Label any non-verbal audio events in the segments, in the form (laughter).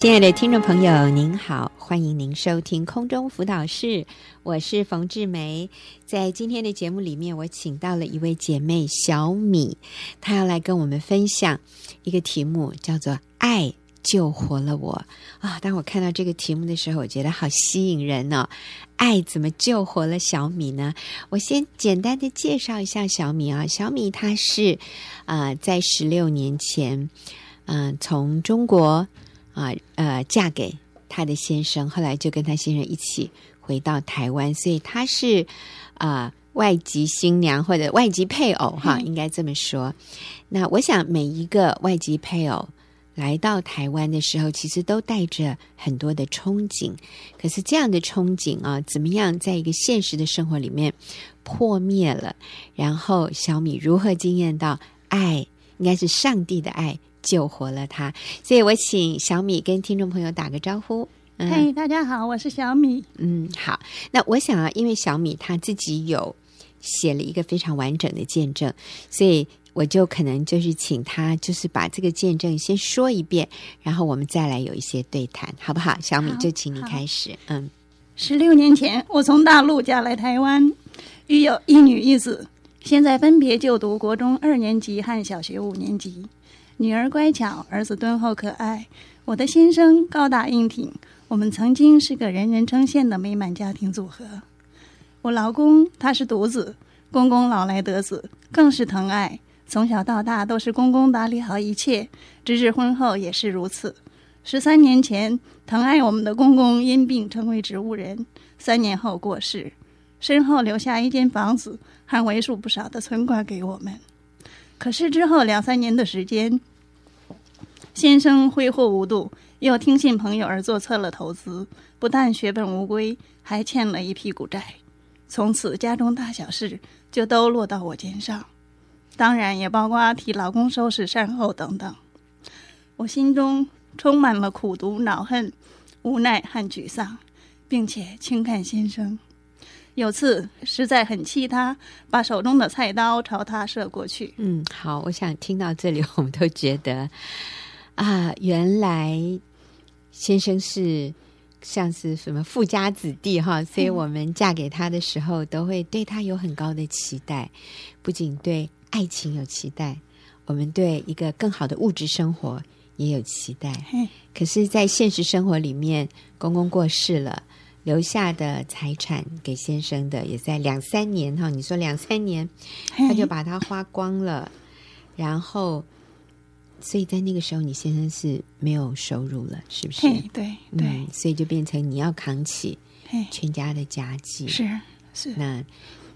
亲爱的听众朋友，您好，欢迎您收听空中辅导室，我是冯志梅。在今天的节目里面，我请到了一位姐妹小米，她要来跟我们分享一个题目，叫做“爱救活了我”啊。当我看到这个题目的时候，我觉得好吸引人哦。爱怎么救活了小米呢？我先简单的介绍一下小米啊。小米她是啊、在十六年前，嗯、从中国。啊，呃，嫁给她的先生，后来就跟她先生一起回到台湾，所以她是啊、呃、外籍新娘或者外籍配偶哈，应该这么说。那我想每一个外籍配偶来到台湾的时候，其实都带着很多的憧憬。可是这样的憧憬啊，怎么样在一个现实的生活里面破灭了？然后小米如何惊艳到爱？应该是上帝的爱。救活了他，所以我请小米跟听众朋友打个招呼。嘿、嗯，hey, 大家好，我是小米。嗯，好。那我想啊，因为小米他自己有写了一个非常完整的见证，所以我就可能就是请他，就是把这个见证先说一遍，然后我们再来有一些对谈，好不好？小米，就请你开始。嗯，十六年前我从大陆嫁来台湾，育有一女一子，现在分别就读国中二年级和小学五年级。女儿乖巧，儿子敦厚可爱。我的先生高大硬挺，我们曾经是个人人称羡的美满家庭组合。我老公他是独子，公公老来得子，更是疼爱。从小到大都是公公打理好一切，直至婚后也是如此。十三年前，疼爱我们的公公因病成为植物人，三年后过世，身后留下一间房子和为数不少的存款给我们。可是之后两三年的时间，先生挥霍无度，又听信朋友而做错了投资，不但血本无归，还欠了一屁股债。从此家中大小事就都落到我肩上，当然也包括替老公收拾善后等等。我心中充满了苦毒、恼恨、无奈和沮丧，并且轻看先生。有次实在很气他，把手中的菜刀朝他射过去。嗯，好，我想听到这里，我们都觉得啊，原来先生是像是什么富家子弟哈，所以我们嫁给他的时候，都会对他有很高的期待，不仅对爱情有期待，我们对一个更好的物质生活也有期待。可是，在现实生活里面，公公过世了。留下的财产给先生的，也在两三年哈。你说两三年，他就把它花光了，然后，所以在那个时候，你先生是没有收入了，是不是？对对，嗯，所以就变成你要扛起全家的家计，是是，那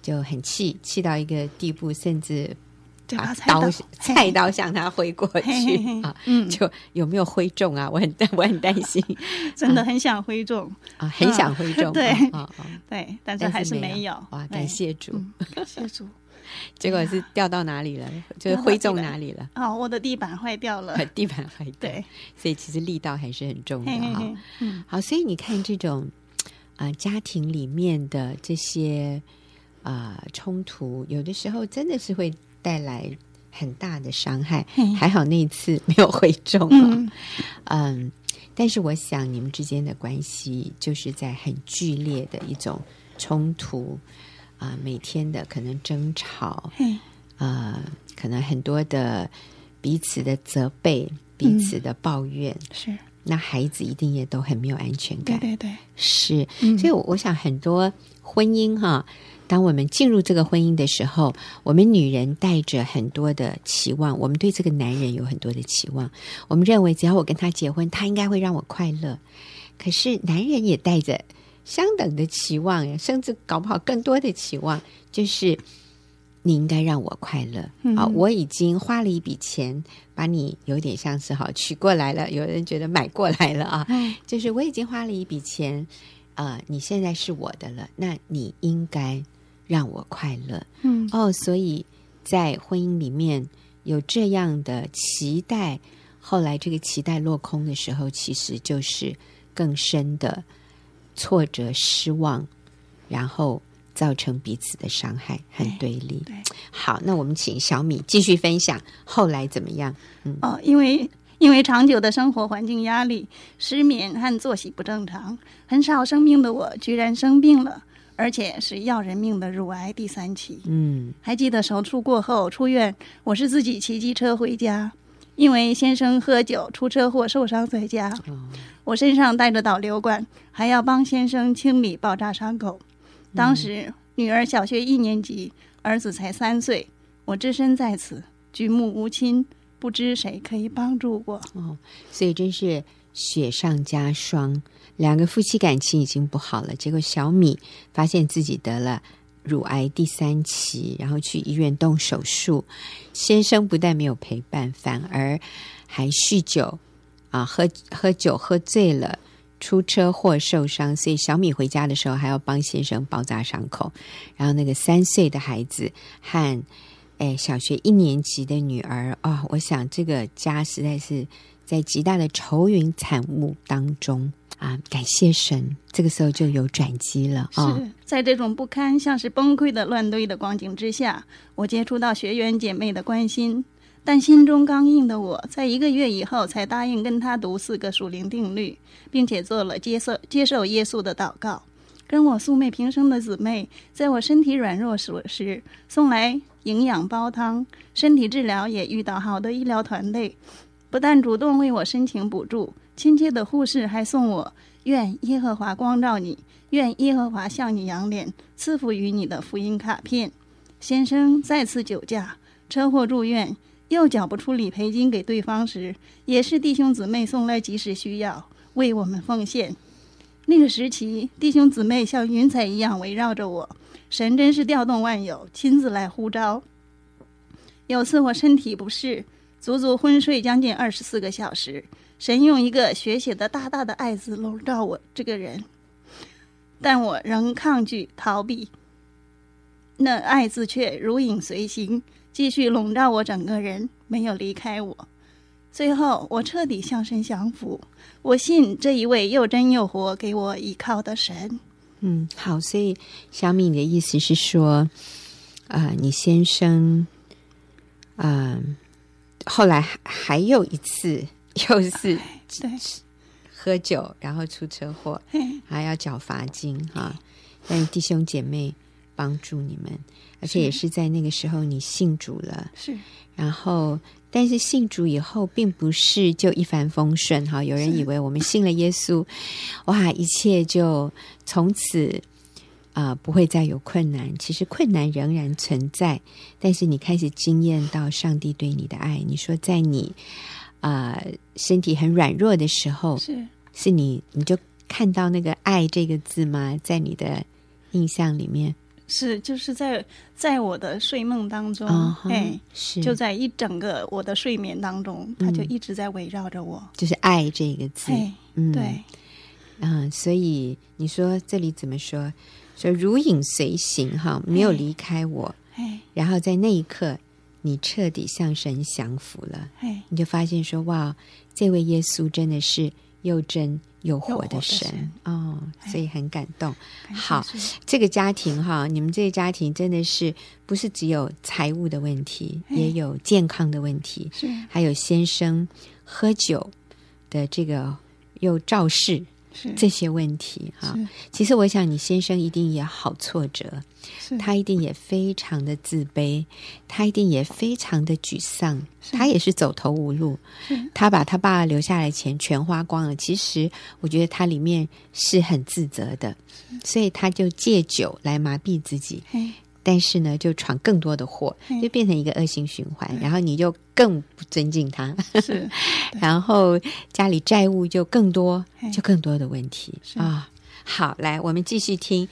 就很气，气到一个地步，甚至。把刀菜刀向他挥过去嘿嘿嘿啊！嗯，就有没有挥中啊？(laughs) 我很我很担心，(laughs) 真的很想挥中啊，很想挥中，对啊对，但是还是没有。哇，感谢主，感谢主。(laughs) 结果是掉到哪里了？(laughs) 就是挥中哪里了？哦，我的地板坏掉了，(laughs) 地板坏掉。对，所以其实力道还是很重的哈。嗯，好，所以你看这种啊，家庭里面的这些啊冲突，有的时候真的是会。带来很大的伤害，还好那一次没有挥中嗯，嗯，但是我想你们之间的关系就是在很剧烈的一种冲突啊、呃，每天的可能争吵，啊、呃，可能很多的彼此的责备，彼此的抱怨，嗯、是那孩子一定也都很没有安全感，对对对，是，所以我想很多婚姻哈。当我们进入这个婚姻的时候，我们女人带着很多的期望，我们对这个男人有很多的期望。我们认为只要我跟他结婚，他应该会让我快乐。可是男人也带着相等的期望，甚至搞不好更多的期望，就是你应该让我快乐。嗯、啊，我已经花了一笔钱把你有点像是哈娶过来了，有人觉得买过来了啊，嗯、就是我已经花了一笔钱，啊、呃，你现在是我的了，那你应该。让我快乐，嗯，哦，所以在婚姻里面有这样的期待，后来这个期待落空的时候，其实就是更深的挫折、失望，然后造成彼此的伤害和对立。对，对，好，那我们请小米继续分享后来怎么样？嗯，哦，因为因为长久的生活环境压力、失眠和作息不正常，很少生病的我居然生病了，而且是要人命的乳癌第三期。嗯，还记得手术过后出院，我是自己骑机车回家，因为先生喝酒出车祸受伤在家，哦，我身上带着导流管，还要帮先生清理爆炸伤口。当时女儿小学一年级，儿子才三岁，我只身在此，举目无亲。不知谁可以帮助我哦，所以真是雪上加霜。两个夫妻感情已经不好了，结果小米发现自己得了乳癌第三期，然后去医院动手术。先生不但没有陪伴，反而还酗酒啊，喝喝酒喝醉了，出车祸受伤。所以小米回家的时候还要帮先生包扎伤口。然后那个三岁的孩子和。哎，小学一年级的女儿啊、我想这个家实在是在极大的愁云惨雾当中啊。感谢神，这个时候就有转机了啊！哦、是在这种不堪、像是崩溃的乱堆的光景之下，我接触到学员姐妹的关心，但心中刚硬的我，在一个月以后才答应跟她读四个属灵定律，并且做了接受接受耶稣的祷告。跟我素昧平生的姊妹，在我身体软弱时送来营养煲汤，身体治疗也遇到好的医疗团队，不但主动为我申请补助，亲切的护士还送我“愿耶和华光照你，愿耶和华向你扬脸，赐福于你”的福音卡片。先生再次酒驾，车祸住院，又缴不出理赔金给对方时，也是弟兄姊妹送来及时需要，为我们奉献。那个时期，弟兄姊妹像云彩一样围绕着我，神真是调动万有，亲自来呼召。有次我身体不适，足足昏睡将近二十四个小时，神用一个学写的大大的爱字笼罩我这个人，但我仍抗拒逃避，那爱字却如影随形，继续笼罩我整个人，没有离开我。最后，我彻底向神降服。我信这一位又真又活、给我依靠的神。嗯，好。所以小米你的意思是说，啊、你先生，啊、后来还有一次，(laughs) 又是对喝酒，然后出车祸，还要缴罚金哈。但弟兄姐妹帮助你们，而且也是在那个时候你信主了，是，然后。但是信主以后，并不是就一帆风顺哈。有人以为我们信了耶稣，(laughs) 哇，一切就从此啊、呃、不会再有困难。其实困难仍然存在，但是你开始经验到上帝对你的爱。你说，在你啊、呃、身体很软弱的时候，是。是你你就看到那个“爱”这个字吗？在你的印象里面。是，就是在在我的睡梦当中，哎、uh，huh, 是。就在一整个我的睡眠当中，它就一直在围绕着我，就是“爱”这个字，嘿嗯，对，嗯，所以你说这里怎么说？说如影随形，哈，没有离开我，哎，然后在那一刻，你彻底向神降服了，你就发现说，哇，这位耶稣真的是又真。又活的神，哦，所以很感动。哎、好，这个家庭哈，你们这个家庭真的是不是只有财务的问题，哎、也有健康的问题，还有先生喝酒的这个又肇事。是。这些问题哈，其实我想你先生一定也好挫折，他一定也非常的自卑，他一定也非常的沮丧，他也是走投无路，他把他爸留下来的钱全花光了。其实我觉得他里面是很自责的，所以他就借酒来麻痹自己。但是呢，就闯更多的祸，就变成一个恶性循环。然后你就更不尊敬他，是。(laughs) 然后家里债务就更多，就更多的问题啊、哦。好，来，我们继续听。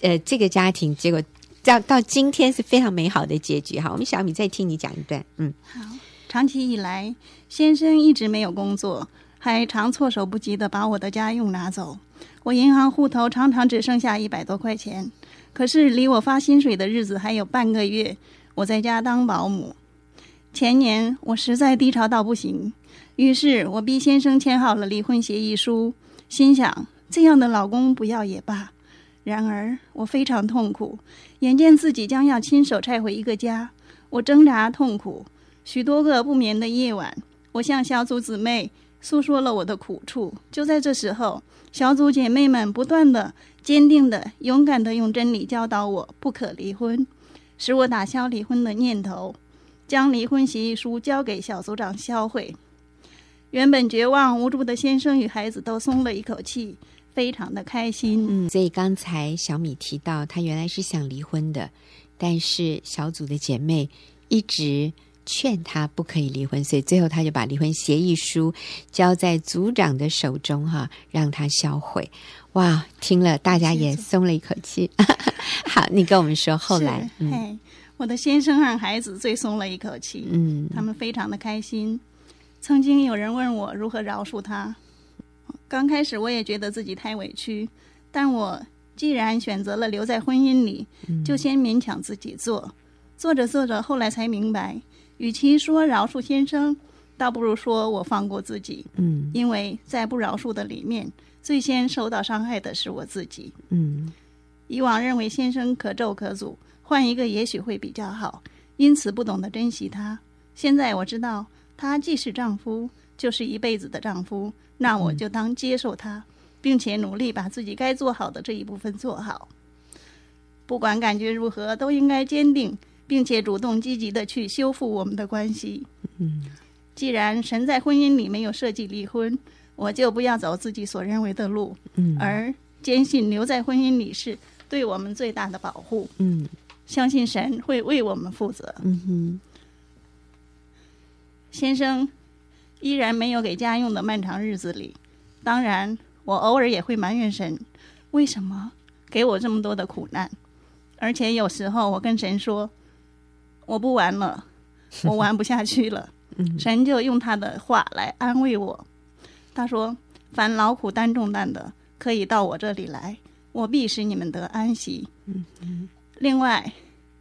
呃，这个家庭结果到到今天是非常美好的结局。哈，我们小米再听你讲一段。嗯，好。长期以来，先生一直没有工作，还常措手不及的把我的家用拿走。我银行户头常常只剩下一百多块钱。可是离我发薪水的日子还有半个月，我在家当保姆。前年我实在低潮到不行，于是我逼先生签好了离婚协议书，心想这样的老公不要也罢。然而我非常痛苦，眼见自己将要亲手拆毁一个家，我挣扎痛苦，许多个不眠的夜晚，我向小组姊妹诉说了我的苦处。就在这时候，小组姐妹们不断的、坚定的、勇敢的用真理教导我不可离婚，使我打消离婚的念头，将离婚协议书交给小组长销毁。原本绝望无助的先生与孩子都松了一口气，非常的开心。嗯，所以刚才小米提到，她原来是想离婚的，但是小组的姐妹一直劝他不可以离婚，所以最后他就把离婚协议书交在组长的手中，哈，让他销毁。哇，听了大家也松了一口气。(laughs) 好，你跟我们说后来，嗯，嘿，我的先生和孩子最松了一口气，嗯，他们非常的开心。曾经有人问我如何饶恕他，刚开始我也觉得自己太委屈，但我既然选择了留在婚姻里，就先勉强自己做。做着做着，后来才明白，与其说饶恕先生，倒不如说我放过自己。嗯，因为在不饶恕的里面，最先受到伤害的是我自己。嗯，以往认为先生可咒可诅，换一个也许会比较好，因此不懂得珍惜他。现在我知道。他既是丈夫，就是一辈子的丈夫，那我就当接受他，并且努力把自己该做好的这一部分做好。不管感觉如何，都应该坚定，并且主动积极的去修复我们的关系。嗯，既然神在婚姻里没有设计离婚，我就不要走自己所认为的路，嗯，而坚信留在婚姻里是对我们最大的保护。嗯，相信神会为我们负责。嗯哼。先生依然没有给家用的漫长日子里，当然我偶尔也会埋怨神，为什么给我这么多的苦难？而且有时候我跟神说，我不玩了，(laughs) 我玩不下去了。神就用他的话来安慰我，他说：“凡劳苦担重担的，可以到我这里来，我必使你们得安息。”另外，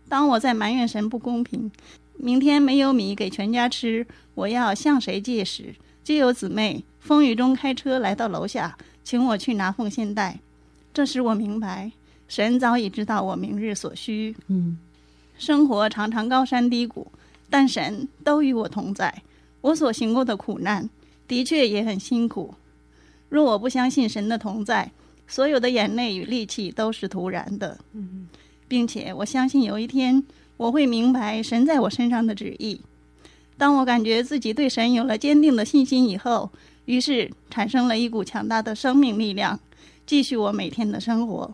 当我在埋怨神不公平。明天没有米给全家吃，我要向谁借时？就有姊妹风雨中开车来到楼下，请我去拿奉献袋。这时我明白，神早已知道我明日所需。嗯，生活常常高山低谷，但神都与我同在。我所行过的苦难，的确也很辛苦。若我不相信神的同在，所有的眼泪与力气都是徒然的。并且我相信有一天。我会明白神在我身上的旨意。当我感觉自己对神有了坚定的信心以后，于是产生了一股强大的生命力量，继续我每天的生活，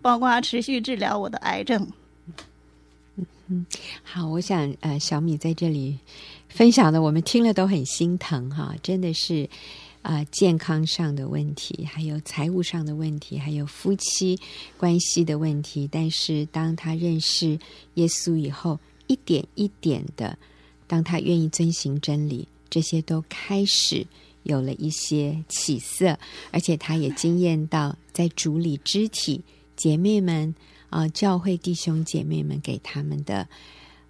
包括持续治疗我的癌症。嗯，好，我想呃，小米在这里分享的，我们听了都很心疼哈，真的是。啊、健康上的问题，还有财务上的问题，还有夫妻关系的问题。但是，当他认识耶稣以后，一点一点的，当他愿意遵循真理，这些都开始有了一些起色。而且，他也经验到在主里肢体姐妹们啊、呃，教会弟兄姐妹们给他们的。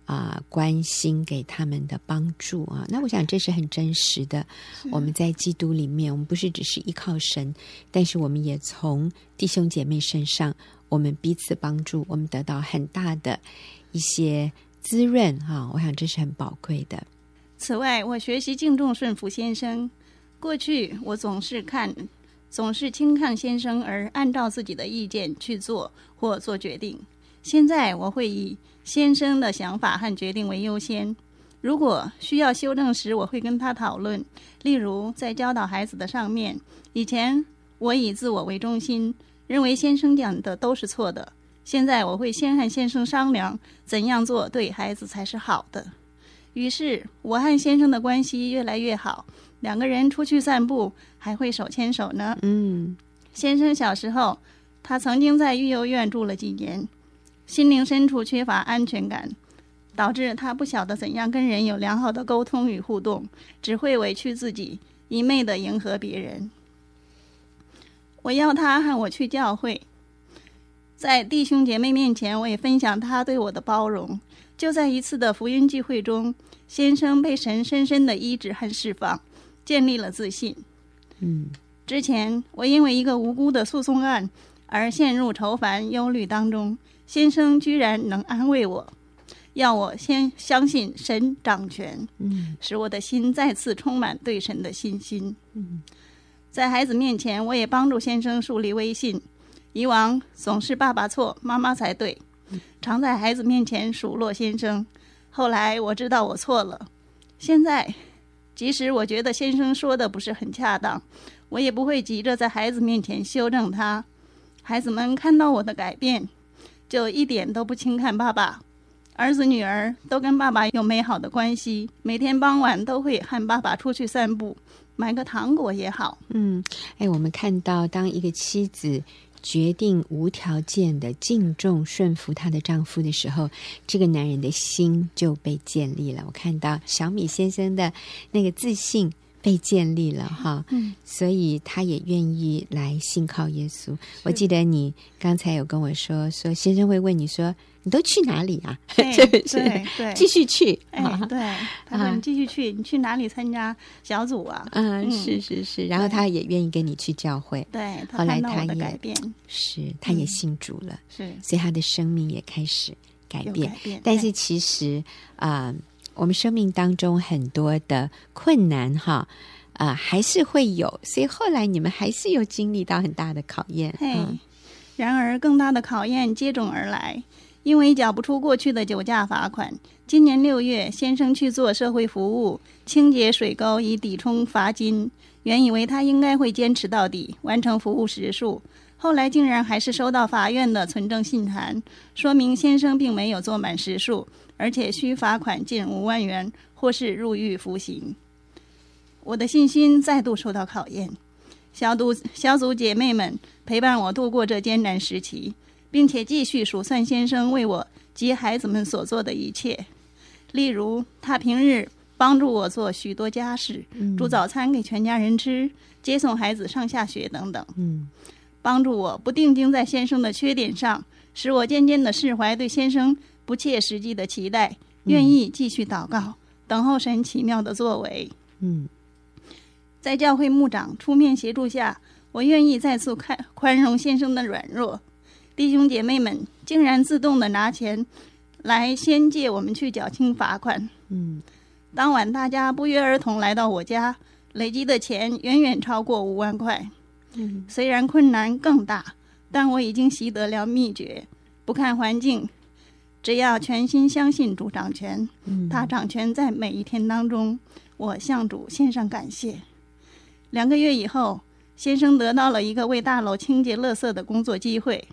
啊，关心给他们的帮助啊，那我想这是很真实的。我们在基督里面，我们不是只是依靠神，但是我们也从弟兄姐妹身上，我们彼此帮助，我们得到很大的一些滋润啊。我想这是很宝贵的。此外，我学习敬重顺服先生。过去我总是看，总是轻看先生，而按照自己的意见去做或做决定。现在我会以。先生的想法和决定为优先。如果需要修正时，我会跟他讨论。例如，在教导孩子的上面，以前我以自我为中心，认为先生讲的都是错的。现在我会先和先生商量，怎样做对孩子才是好的。于是，我和先生的关系越来越好。两个人出去散步，还会手牵手呢。嗯，先生小时候，他曾经在育幼院住了几年。心灵深处缺乏安全感，导致他不晓得怎样跟人有良好的沟通与互动，只会委屈自己，一昧的迎合别人。我要他和我去教会，在弟兄姐妹面前，我也分享他对我的包容。就在一次的福音聚会中，先生被神深深的医治和释放，建立了自信。嗯，之前我因为一个无辜的诉讼案而陷入愁烦忧虑当中。先生居然能安慰我，要我先相信神掌权，嗯使我的心再次充满对神的信心。嗯在孩子面前，我也帮助先生树立威信。以往总是爸爸错，妈妈才对，常在孩子面前数落先生。后来我知道我错了，现在即使我觉得先生说的不是很恰当，我也不会急着在孩子面前修正他。孩子们看到我的改变，就一点都不轻看爸爸。儿子女儿都跟爸爸有美好的关系，每天傍晚都会和爸爸出去散步，买个糖果也好。嗯，哎，我们看到当一个妻子。决定无条件的敬重顺服她的丈夫的时候，这个男人的心就被建立了。我看到小米先生的那个自信被建立了哈，嗯，所以他也愿意来信靠耶稣。我记得你刚才有跟我说，说先生会问你说。你都去哪里啊？对 (laughs) 对对，继续去。哎，对，(laughs) 他说你继续去，你去哪里参加小组啊？嗯，是是是，然后他也愿意跟你去教会。对，后来他也改变，是他也信主了，是，所以他的生命也开始改变。改变，但是其实啊，我们生命当中很多的困难哈啊还是会有，所以后来你们还是有经历到很大的考验。嗯，然而更大的考验接踵而来。因为缴不出过去的酒驾罚款，今年六月，先生去做社会服务，清洁水沟以抵充罚金。原以为他应该会坚持到底，完成服务时数，后来竟然还是收到法院的存证信函，说明先生并没有做满时数，而且需罚款近五万元，或是入狱服刑。我的信心再度受到考验，小组小组姐妹们陪伴我度过这艰难时期。并且继续数算先生为我及孩子们所做的一切，例如他平日帮助我做许多家事，嗯、煮早餐给全家人吃，接送孩子上下学等等。嗯，帮助我不定睛在先生的缺点上，使我渐渐的释怀对先生不切实际的期待，愿意继续祷告，等候神奇妙的作为。嗯，在教会牧长出面协助下，我愿意再次宽宽容先生的软弱。弟兄姐妹们竟然自动的拿钱来先借我们去缴清罚款。嗯，当晚大家不约而同来到我家，累积的钱远远超过五万块。嗯，虽然困难更大，但我已经习得了秘诀：不看环境，只要全心相信主掌权。嗯，他掌权在每一天当中，我向主献上感谢。两个月以后，先生得到了一个为大楼清洁垃圾的工作机会。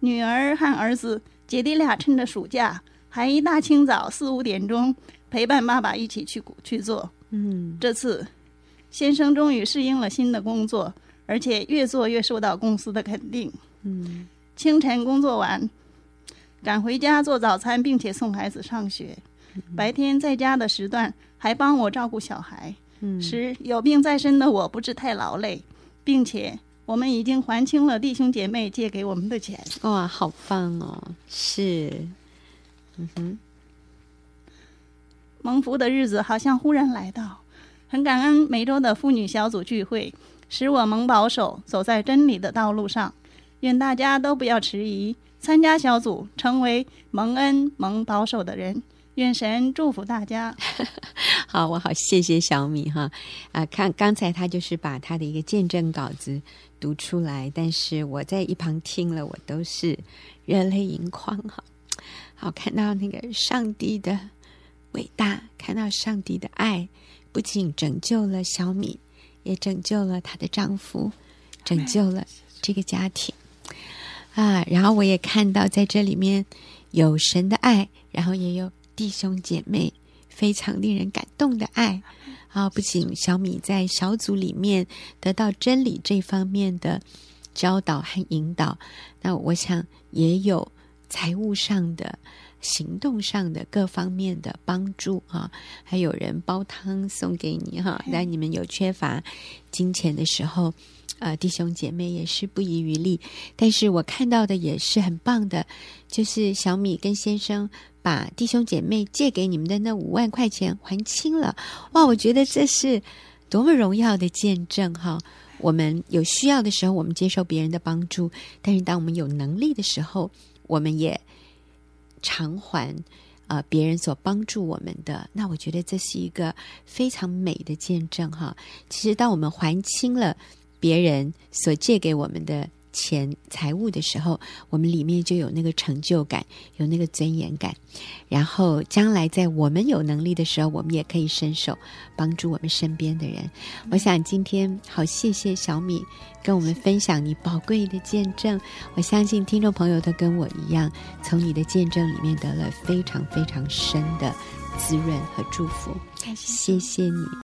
女儿和儿子姐弟俩趁着暑假，还一大清早四五点钟陪伴爸爸一起去去做。嗯，这次先生终于适应了新的工作，而且越做越受到公司的肯定。嗯，清晨工作完，赶回家做早餐，并且送孩子上学。白天在家的时段，还帮我照顾小孩，嗯，使有病在身的我不致太劳累，并且。我们已经还清了弟兄姐妹借给我们的钱。哇，好棒哦！是，嗯哼，蒙福的日子好像忽然来到，很感恩每周的妇女小组聚会，使我蒙保守走在真理的道路上。愿大家都不要迟疑，参加小组，成为蒙恩蒙保守的人。愿神祝福大家。(laughs) 好，我好谢谢小米哈啊！看刚才他就是把他的一个见证稿子读出来，但是我在一旁听了，我都是热泪盈眶哈。好，看到那个上帝的伟大，看到上帝的爱，不仅拯救了小米，也拯救了她的丈夫，拯救了这个家庭啊！然后我也看到在这里面有神的爱，然后也有。弟兄姐妹非常令人感动的爱啊！不仅小米在小组里面得到真理这方面的教导和引导，那我想也有财务上的、行动上的各方面的帮助啊！还有人煲汤送给你哈，当你们有缺乏金钱的时候，呃，弟兄姐妹也是不遗余力。但是我看到的也是很棒的，就是小米跟先生。把弟兄姐妹借给你们的那五万块钱还清了，哇！我觉得这是多么荣耀的见证哈！我们有需要的时候，我们接受别人的帮助；但是当我们有能力的时候，我们也偿还啊别人所帮助我们的，那我觉得这是一个非常美的见证哈。其实当我们还清了别人所借给我们的。钱财物的时候，我们里面就有那个成就感，有那个尊严感。然后将来在我们有能力的时候，我们也可以伸手帮助我们身边的人。嗯、我想今天好，谢谢小米跟我们分享你宝贵的见证。我相信听众朋友都跟我一样，从你的见证里面得了非常非常深的滋润和祝福。谢谢你。